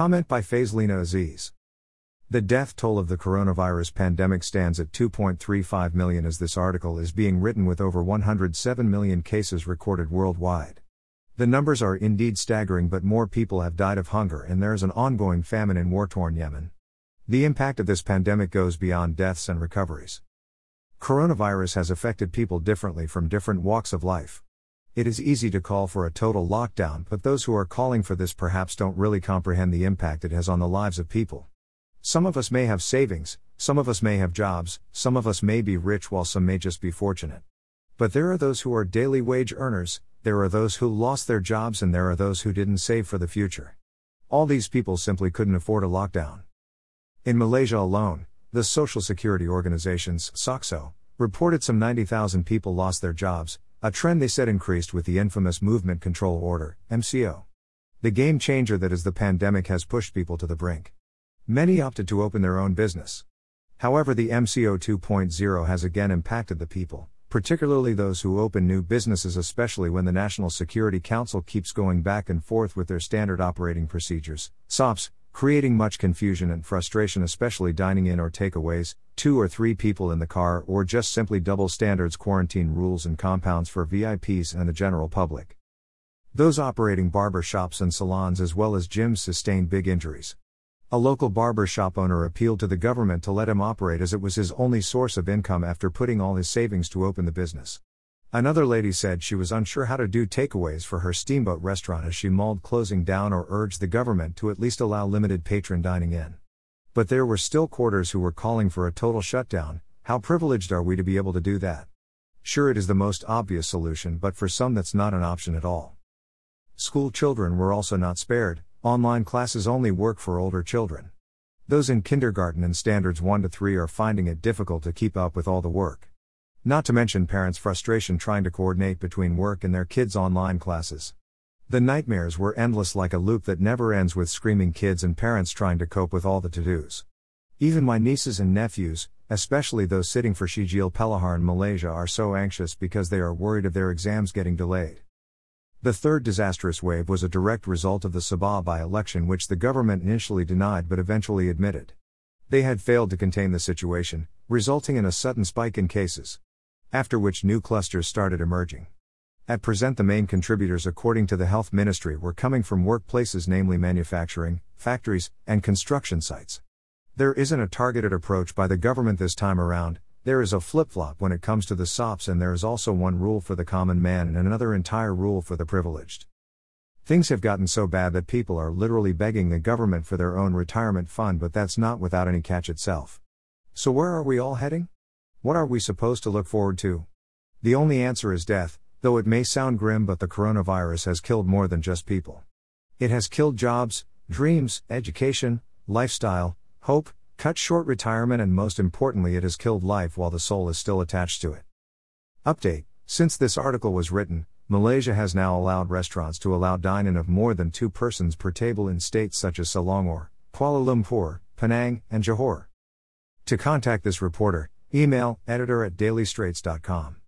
Comment by Fazleena Aziz. The death toll of the coronavirus pandemic stands at 2.35 million as this article is being written with over 107 million cases recorded worldwide. The numbers are indeed staggering, but more people have died of hunger and there is an ongoing famine in war torn Yemen. The impact of this pandemic goes beyond deaths and recoveries. Coronavirus has affected people differently from different walks of life. It is easy to call for a total lockdown, but those who are calling for this perhaps don't really comprehend the impact it has on the lives of people. Some of us may have savings, some of us may have jobs, some of us may be rich while some may just be fortunate. But there are those who are daily wage earners, there are those who lost their jobs, and there are those who didn't save for the future. All these people simply couldn't afford a lockdown. In Malaysia alone, the Social Security Organizations, SOCSO, reported some 90,000 people lost their jobs, a trend they said increased with the infamous Movement Control Order, MCO. The game changer that is the pandemic has pushed people to the brink. Many opted to open their own business. However, the MCO 2.0 has again impacted the people, particularly those who open new businesses, especially when the National Security Council keeps going back and forth with their standard operating procedures, SOPs, creating much confusion and frustration, especially dining in or takeaways, two or three people in the car, or just simply double standards quarantine rules and compounds for VIPs and the general public. Those operating barber shops and salons as well as gyms sustained big injuries. A local barber shop owner appealed to the government to let him operate as it was his only source of income after putting all his savings to open the business. Another lady said she was unsure how to do takeaways for her steamboat restaurant as she mulled closing down or urged the government to at least allow limited patron dining in. But there were still quarters who were calling for a total shutdown. How privileged are we to be able to do that? Sure, it is the most obvious solution, but for some, that's not an option at all. School children were also not spared, Online classes only work for older children. Those in kindergarten and standards 1 to 3 are finding it difficult to keep up with all the work. Not to mention parents' frustration trying to coordinate between work and their kids' online classes. The nightmares were endless like a loop that never ends with screaming kids and parents trying to cope with all the to dos. Even my nieces and nephews, especially those sitting for Sijil Pelajaran Malaysia, are so anxious because they are worried of their exams getting delayed. The third disastrous wave was a direct result of the Sabah by election, which the government initially denied but eventually admitted. They had failed to contain the situation, resulting in a sudden spike in cases. After which new clusters started emerging. At present, the main contributors, according to the Health Ministry, were coming from workplaces, namely manufacturing, factories, and construction sites. There isn't a targeted approach by the government this time around, there is a flip flop when it comes to the SOPs, and there is also one rule for the common man and another entire rule for the privileged. Things have gotten so bad that people are literally begging the government for their own retirement fund, but that's not without any catch itself. So, where are we all heading? What are we supposed to look forward to? The only answer is death, though it may sound grim, but the coronavirus has killed more than just people. It has killed jobs, dreams, education, lifestyle, hope, cut short retirement, and most importantly, it has killed life while the soul is still attached to it. Update Since this article was written, Malaysia has now allowed restaurants to allow dine in of more than two persons per table in states such as Selangor, Kuala Lumpur, Penang, and Johor. To contact this reporter, email editor at dailystraits.com.